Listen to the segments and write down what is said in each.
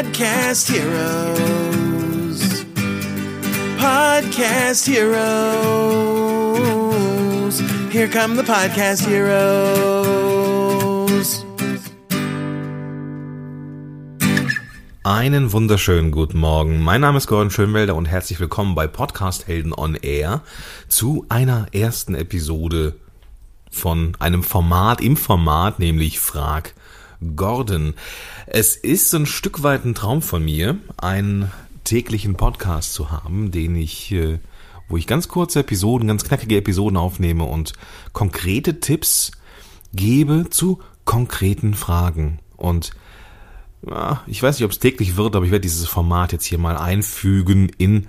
Podcast Heroes. Podcast Heroes. Here come the Podcast Heroes. Einen wunderschönen guten Morgen. Mein Name ist Gordon Schönwelder und herzlich willkommen bei Podcast Helden on Air zu einer ersten Episode von einem Format im Format, nämlich Frag Gordon. Es ist ein Stück weit ein Traum von mir, einen täglichen Podcast zu haben, den ich, äh, wo ich ganz kurze Episoden, ganz knackige Episoden aufnehme und konkrete Tipps gebe zu konkreten Fragen. Und ich weiß nicht, ob es täglich wird, aber ich werde dieses Format jetzt hier mal einfügen in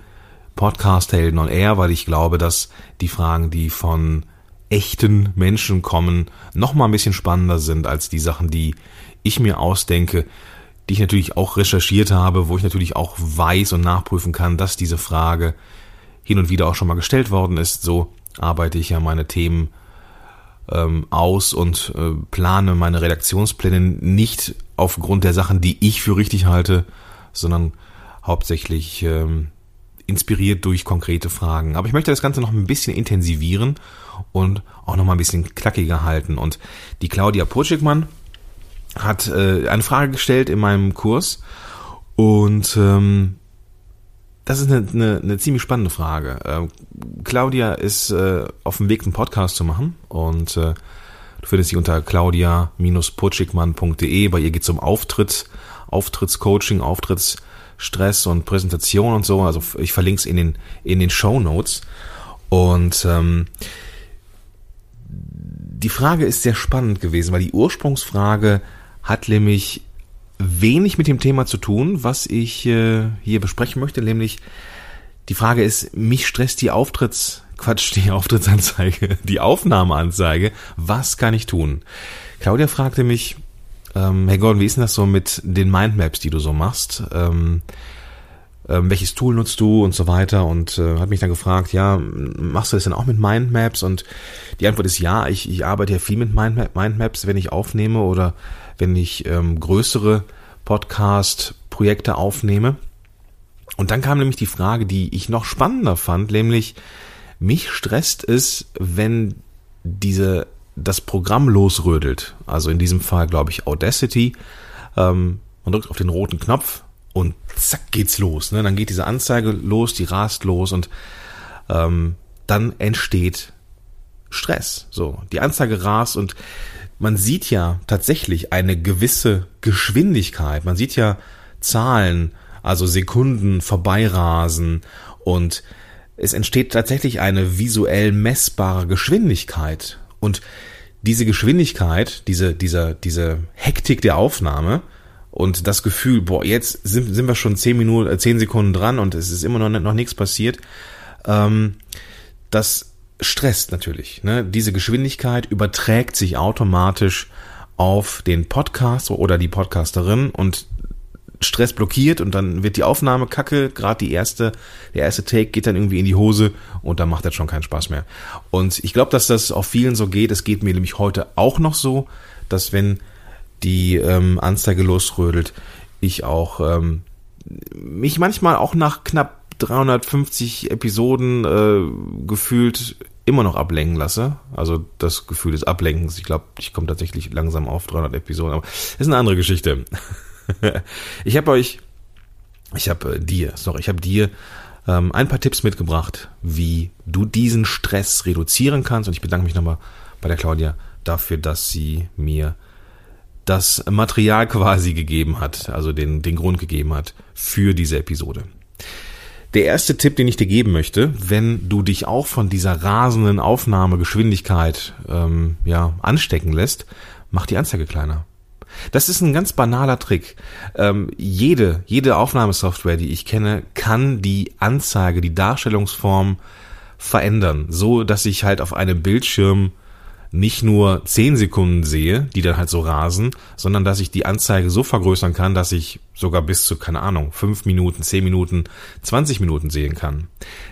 Podcast Helden on Air, weil ich glaube, dass die Fragen, die von echten Menschen kommen, noch mal ein bisschen spannender sind als die Sachen, die ich mir ausdenke, die ich natürlich auch recherchiert habe, wo ich natürlich auch weiß und nachprüfen kann, dass diese Frage hin und wieder auch schon mal gestellt worden ist. So arbeite ich ja meine Themen ähm, aus und äh, plane meine Redaktionspläne nicht aufgrund der Sachen, die ich für richtig halte, sondern hauptsächlich ähm, inspiriert durch konkrete Fragen. Aber ich möchte das Ganze noch ein bisschen intensivieren und auch noch mal ein bisschen knackiger halten. Und die Claudia Purchikmann hat äh, eine Frage gestellt in meinem Kurs und ähm, das ist eine, eine, eine ziemlich spannende Frage. Äh, Claudia ist äh, auf dem Weg, einen Podcast zu machen und äh, du findest sie unter claudia-purchikmann.de. Bei ihr geht es um Auftritt, Auftrittscoaching, Auftrittsstress und Präsentation und so. Also ich verlinke es in den, in den Show Notes. Und ähm, die Frage ist sehr spannend gewesen, weil die Ursprungsfrage hat nämlich wenig mit dem Thema zu tun, was ich äh, hier besprechen möchte, nämlich die Frage ist, mich stresst die Auftritts, Quatsch, die Auftrittsanzeige, die Aufnahmeanzeige, was kann ich tun? Claudia fragte mich, ähm, Herr Gordon, wie ist denn das so mit den Mindmaps, die du so machst? Ähm, ähm, welches Tool nutzt du und so weiter und äh, hat mich dann gefragt, ja, machst du das denn auch mit Mindmaps? Und die Antwort ist ja, ich, ich arbeite ja viel mit Mindmap, Mindmaps, wenn ich aufnehme oder wenn ich ähm, größere Podcast-Projekte aufnehme. Und dann kam nämlich die Frage, die ich noch spannender fand, nämlich mich stresst es, wenn diese das Programm losrödelt. Also in diesem Fall glaube ich Audacity. Ähm, man drückt auf den roten Knopf und zack geht's los. Ne? Dann geht diese Anzeige los, die rast los und ähm, dann entsteht Stress. So, die Anzeige rast und man sieht ja tatsächlich eine gewisse Geschwindigkeit. Man sieht ja Zahlen, also Sekunden vorbeirasen und es entsteht tatsächlich eine visuell messbare Geschwindigkeit. Und diese Geschwindigkeit, diese, dieser, diese Hektik der Aufnahme und das Gefühl, boah, jetzt sind, sind wir schon zehn Minuten, äh, zehn Sekunden dran und es ist immer noch, noch nichts passiert, ähm, das stresst natürlich. Ne? Diese Geschwindigkeit überträgt sich automatisch auf den Podcast oder die Podcasterin und Stress blockiert und dann wird die Aufnahme kacke, gerade die erste, der erste Take geht dann irgendwie in die Hose und dann macht das schon keinen Spaß mehr. Und ich glaube, dass das auf vielen so geht. Es geht mir nämlich heute auch noch so, dass wenn die ähm, Anzeige losrödelt, ich auch ähm, mich manchmal auch nach knapp 350 Episoden äh, gefühlt immer noch ablenken lasse. Also das Gefühl des Ablenkens. Ich glaube, ich komme tatsächlich langsam auf 300 Episoden, aber das ist eine andere Geschichte. ich habe euch, ich habe äh, dir, sorry, ich habe dir ähm, ein paar Tipps mitgebracht, wie du diesen Stress reduzieren kannst. Und ich bedanke mich nochmal bei der Claudia dafür, dass sie mir das Material quasi gegeben hat, also den, den Grund gegeben hat für diese Episode. Der erste Tipp, den ich dir geben möchte, wenn du dich auch von dieser rasenden Aufnahmegeschwindigkeit ähm, ja, anstecken lässt, mach die Anzeige kleiner. Das ist ein ganz banaler Trick. Ähm, jede, jede Aufnahmesoftware, die ich kenne, kann die Anzeige, die Darstellungsform verändern, so dass ich halt auf einem Bildschirm nicht nur 10 Sekunden sehe, die dann halt so rasen, sondern dass ich die Anzeige so vergrößern kann, dass ich sogar bis zu, keine Ahnung, 5 Minuten, 10 Minuten, 20 Minuten sehen kann.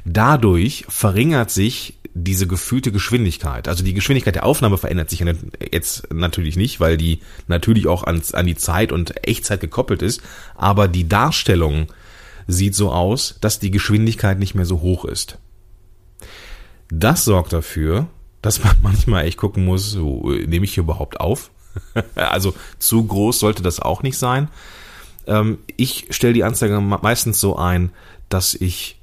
Dadurch verringert sich diese gefühlte Geschwindigkeit. Also die Geschwindigkeit der Aufnahme verändert sich jetzt natürlich nicht, weil die natürlich auch an, an die Zeit und Echtzeit gekoppelt ist. Aber die Darstellung sieht so aus, dass die Geschwindigkeit nicht mehr so hoch ist. Das sorgt dafür, dass man manchmal echt gucken muss, so, nehme ich hier überhaupt auf? also zu groß sollte das auch nicht sein. Ähm, ich stelle die Anzeige meistens so ein, dass ich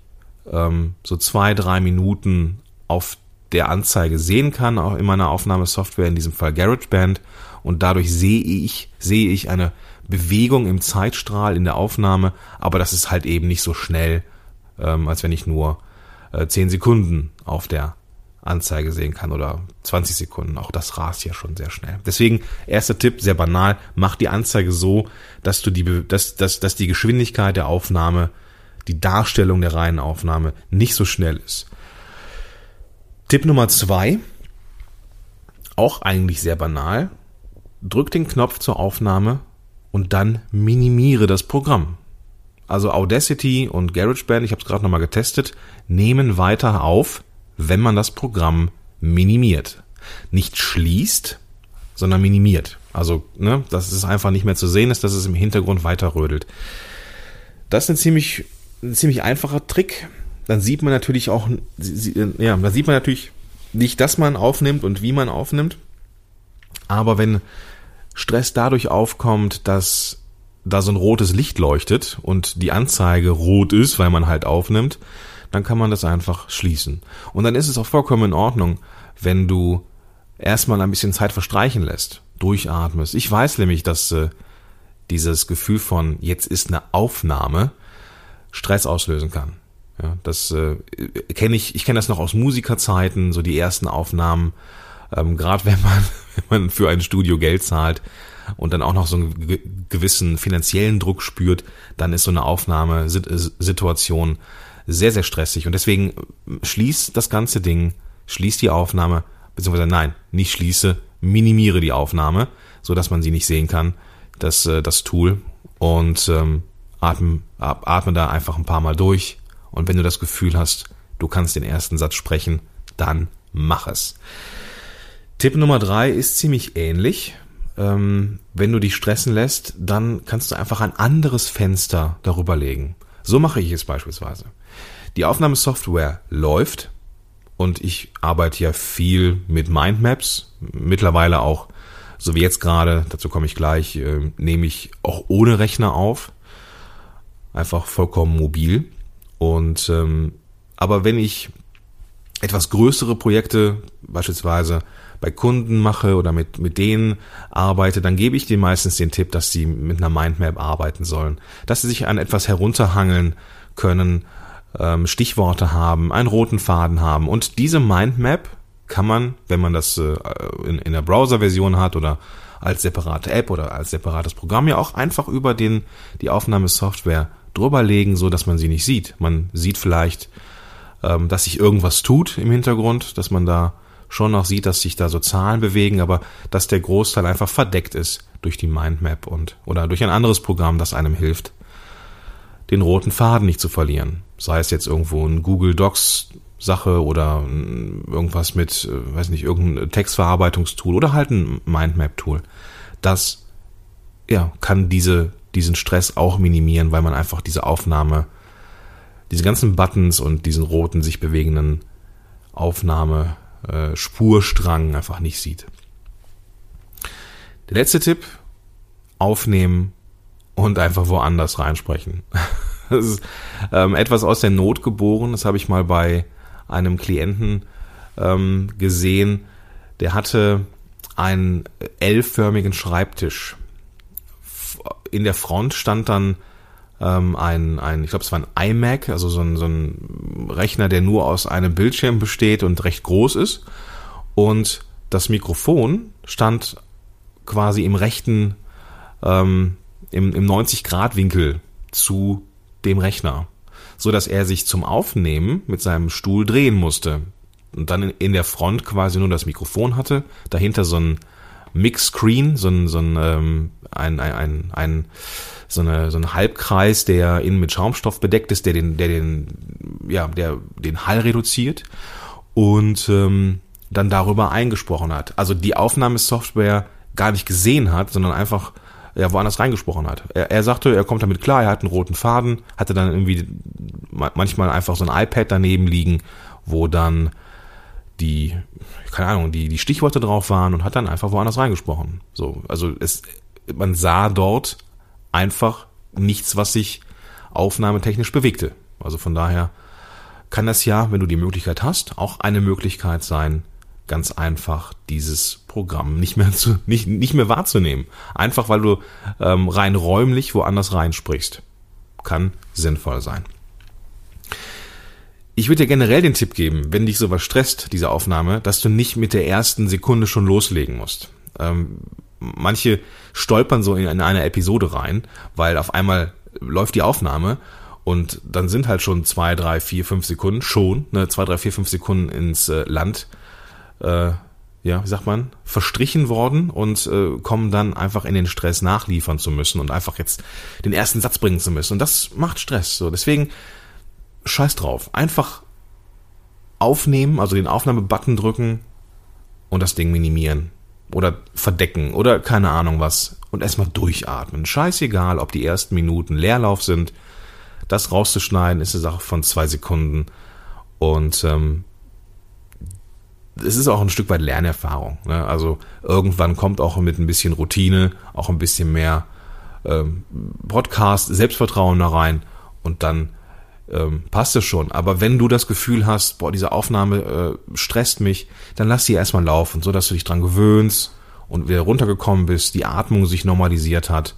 ähm, so zwei, drei Minuten auf der Anzeige sehen kann, auch in meiner Aufnahmesoftware, in diesem Fall GarageBand. Und dadurch sehe ich, sehe ich eine Bewegung im Zeitstrahl in der Aufnahme, aber das ist halt eben nicht so schnell, ähm, als wenn ich nur äh, 10 Sekunden auf der Anzeige sehen kann oder 20 Sekunden. Auch das rast ja schon sehr schnell. Deswegen, erster Tipp, sehr banal, mach die Anzeige so, dass du die, dass, dass, dass die Geschwindigkeit der Aufnahme, die Darstellung der reinen Aufnahme nicht so schnell ist. Tipp Nummer zwei, auch eigentlich sehr banal, drück den Knopf zur Aufnahme und dann minimiere das Programm. Also Audacity und GarageBand, ich habe es gerade nochmal getestet, nehmen weiter auf, wenn man das Programm minimiert. Nicht schließt, sondern minimiert. Also, ne, dass es einfach nicht mehr zu sehen ist, dass es im Hintergrund weiterrödelt. Das ist ein ziemlich, ein ziemlich einfacher Trick dann sieht man natürlich auch, ja, da sieht man natürlich nicht, dass man aufnimmt und wie man aufnimmt. Aber wenn Stress dadurch aufkommt, dass da so ein rotes Licht leuchtet und die Anzeige rot ist, weil man halt aufnimmt, dann kann man das einfach schließen. Und dann ist es auch vollkommen in Ordnung, wenn du erstmal ein bisschen Zeit verstreichen lässt, durchatmest. Ich weiß nämlich, dass äh, dieses Gefühl von jetzt ist eine Aufnahme Stress auslösen kann. Ja, das äh, kenne ich, ich kenne das noch aus Musikerzeiten, so die ersten Aufnahmen, ähm, gerade wenn man, wenn man für ein Studio Geld zahlt und dann auch noch so einen gewissen finanziellen Druck spürt, dann ist so eine Aufnahmesituation sehr, sehr stressig. Und deswegen schließ das ganze Ding, schließ die Aufnahme, beziehungsweise nein, nicht schließe, minimiere die Aufnahme, so dass man sie nicht sehen kann, das, äh, das Tool. Und ähm, atme, atme da einfach ein paar Mal durch, und wenn du das Gefühl hast, du kannst den ersten Satz sprechen, dann mach es. Tipp Nummer drei ist ziemlich ähnlich. Ähm, wenn du dich stressen lässt, dann kannst du einfach ein anderes Fenster darüber legen. So mache ich es beispielsweise. Die Aufnahmesoftware läuft und ich arbeite ja viel mit Mindmaps. Mittlerweile auch, so wie jetzt gerade, dazu komme ich gleich, äh, nehme ich auch ohne Rechner auf. Einfach vollkommen mobil. Und ähm, aber wenn ich etwas größere Projekte beispielsweise bei Kunden mache oder mit, mit denen arbeite, dann gebe ich denen meistens den Tipp, dass sie mit einer Mindmap arbeiten sollen. Dass sie sich an etwas herunterhangeln können, ähm, Stichworte haben, einen roten Faden haben. Und diese Mindmap kann man, wenn man das äh, in, in der Browser-Version hat oder als separate App oder als separates Programm ja auch einfach über den, die Aufnahmesoftware drüber legen, so dass man sie nicht sieht. Man sieht vielleicht, ähm, dass sich irgendwas tut im Hintergrund, dass man da schon noch sieht, dass sich da so Zahlen bewegen, aber dass der Großteil einfach verdeckt ist durch die Mindmap und oder durch ein anderes Programm, das einem hilft, den roten Faden nicht zu verlieren. Sei es jetzt irgendwo ein Google Docs Sache oder irgendwas mit, äh, weiß nicht, irgendein Textverarbeitungstool oder halt ein Mindmap Tool. Das ja, kann diese diesen Stress auch minimieren, weil man einfach diese Aufnahme, diese ganzen Buttons und diesen roten sich bewegenden Aufnahme äh, Spurstrang einfach nicht sieht. Der letzte Tipp, aufnehmen und einfach woanders reinsprechen. Das ist ähm, etwas aus der Not geboren. Das habe ich mal bei einem Klienten ähm, gesehen. Der hatte einen L-förmigen Schreibtisch in der Front stand dann ähm, ein, ein, ich glaube, es war ein iMac, also so ein, so ein Rechner, der nur aus einem Bildschirm besteht und recht groß ist. Und das Mikrofon stand quasi im rechten, ähm, im, im 90-Grad-Winkel zu dem Rechner, so dass er sich zum Aufnehmen mit seinem Stuhl drehen musste und dann in, in der Front quasi nur das Mikrofon hatte, dahinter so ein Mix-Screen, so ein, so ein, ähm, ein, ein, ein, ein so, eine, so ein Halbkreis, der innen mit Schaumstoff bedeckt ist, der den, der den, ja, der den Hall reduziert. und ähm, dann darüber eingesprochen hat. Also die Aufnahmesoftware gar nicht gesehen hat, sondern einfach ja, woanders reingesprochen hat. Er, er sagte, er kommt damit klar, er hat einen roten Faden, hatte dann irgendwie manchmal einfach so ein iPad daneben liegen, wo dann die, keine Ahnung, die, die Stichworte drauf waren und hat dann einfach woanders reingesprochen. So, also es, man sah dort einfach nichts, was sich aufnahmetechnisch bewegte. Also von daher kann das ja, wenn du die Möglichkeit hast, auch eine Möglichkeit sein, ganz einfach dieses Programm nicht mehr zu, nicht, nicht mehr wahrzunehmen. Einfach weil du ähm, rein räumlich woanders reinsprichst. Kann sinnvoll sein. Ich würde dir generell den Tipp geben, wenn dich sowas stresst, diese Aufnahme, dass du nicht mit der ersten Sekunde schon loslegen musst. Ähm, manche stolpern so in eine Episode rein, weil auf einmal läuft die Aufnahme und dann sind halt schon zwei, drei, vier, fünf Sekunden schon, ne, zwei, drei, vier, fünf Sekunden ins äh, Land, äh, ja, wie sagt man, verstrichen worden und äh, kommen dann einfach in den Stress nachliefern zu müssen und einfach jetzt den ersten Satz bringen zu müssen. Und das macht Stress. So, deswegen scheiß drauf. Einfach aufnehmen, also den Aufnahmebutton drücken und das Ding minimieren. Oder verdecken oder keine Ahnung was. Und erstmal durchatmen. Scheißegal, ob die ersten Minuten Leerlauf sind. Das rauszuschneiden ist eine Sache von zwei Sekunden. Und ähm, es ist auch ein Stück weit Lernerfahrung. Ne? Also irgendwann kommt auch mit ein bisschen Routine, auch ein bisschen mehr ähm, Podcast, Selbstvertrauen da rein und dann ähm, passt es schon. Aber wenn du das Gefühl hast, boah, diese Aufnahme äh, stresst mich, dann lass sie erstmal laufen, so dass du dich dran gewöhnst und wieder runtergekommen bist, die Atmung sich normalisiert hat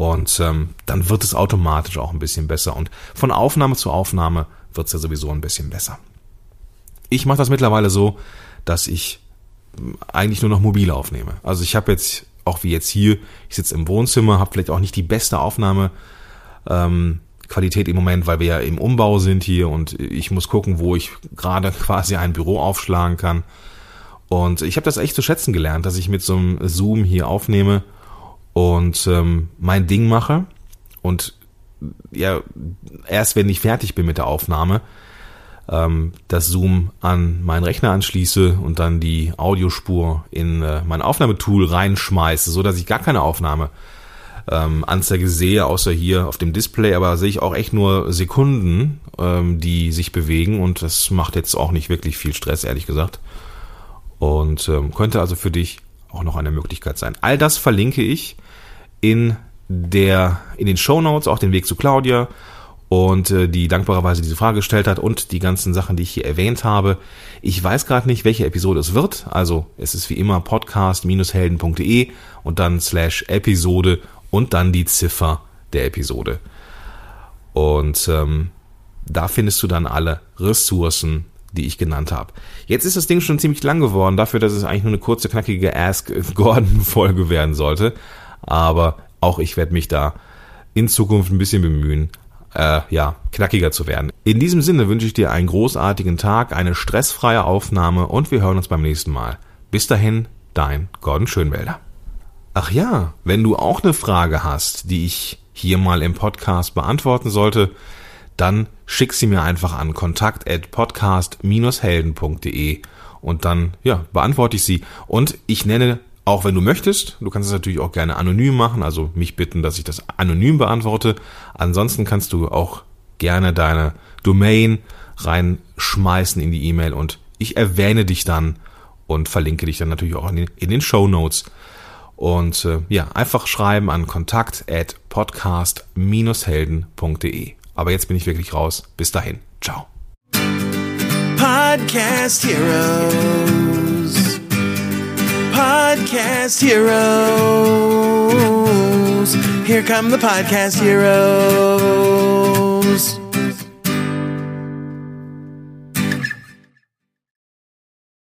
und ähm, dann wird es automatisch auch ein bisschen besser. Und von Aufnahme zu Aufnahme wird es ja sowieso ein bisschen besser. Ich mache das mittlerweile so, dass ich hm, eigentlich nur noch mobil aufnehme. Also ich habe jetzt, auch wie jetzt hier, ich sitze im Wohnzimmer, habe vielleicht auch nicht die beste Aufnahme. Ähm, Qualität im Moment, weil wir ja im Umbau sind hier und ich muss gucken, wo ich gerade quasi ein Büro aufschlagen kann. Und ich habe das echt zu schätzen gelernt, dass ich mit so einem Zoom hier aufnehme und ähm, mein Ding mache und ja erst wenn ich fertig bin mit der Aufnahme ähm, das Zoom an meinen Rechner anschließe und dann die Audiospur in äh, mein Aufnahmetool reinschmeiße, so dass ich gar keine Aufnahme ähm, Anzeige sehe, außer hier auf dem Display, aber sehe ich auch echt nur Sekunden, ähm, die sich bewegen und das macht jetzt auch nicht wirklich viel Stress, ehrlich gesagt. Und ähm, könnte also für dich auch noch eine Möglichkeit sein. All das verlinke ich in der in den Show Notes, auch den Weg zu Claudia und äh, die dankbarerweise diese Frage gestellt hat und die ganzen Sachen, die ich hier erwähnt habe. Ich weiß gerade nicht, welche Episode es wird. Also es ist wie immer podcast-helden.de und dann slash Episode und dann die Ziffer der Episode. Und ähm, da findest du dann alle Ressourcen, die ich genannt habe. Jetzt ist das Ding schon ziemlich lang geworden, dafür, dass es eigentlich nur eine kurze, knackige Ask Gordon-Folge werden sollte. Aber auch ich werde mich da in Zukunft ein bisschen bemühen, äh, ja, knackiger zu werden. In diesem Sinne wünsche ich dir einen großartigen Tag, eine stressfreie Aufnahme und wir hören uns beim nächsten Mal. Bis dahin, dein Gordon Schönwälder. Ach ja, wenn du auch eine Frage hast, die ich hier mal im Podcast beantworten sollte, dann schick sie mir einfach an kontakt at podcast-helden.de und dann, ja, beantworte ich sie. Und ich nenne, auch wenn du möchtest, du kannst es natürlich auch gerne anonym machen, also mich bitten, dass ich das anonym beantworte. Ansonsten kannst du auch gerne deine Domain reinschmeißen in die E-Mail und ich erwähne dich dann und verlinke dich dann natürlich auch in den Show Notes. Und äh, ja, einfach schreiben an kontakt at podcast-helden.de. Aber jetzt bin ich wirklich raus. Bis dahin. Ciao. Podcast Heroes. Podcast Heroes. Here come the Podcast Heroes.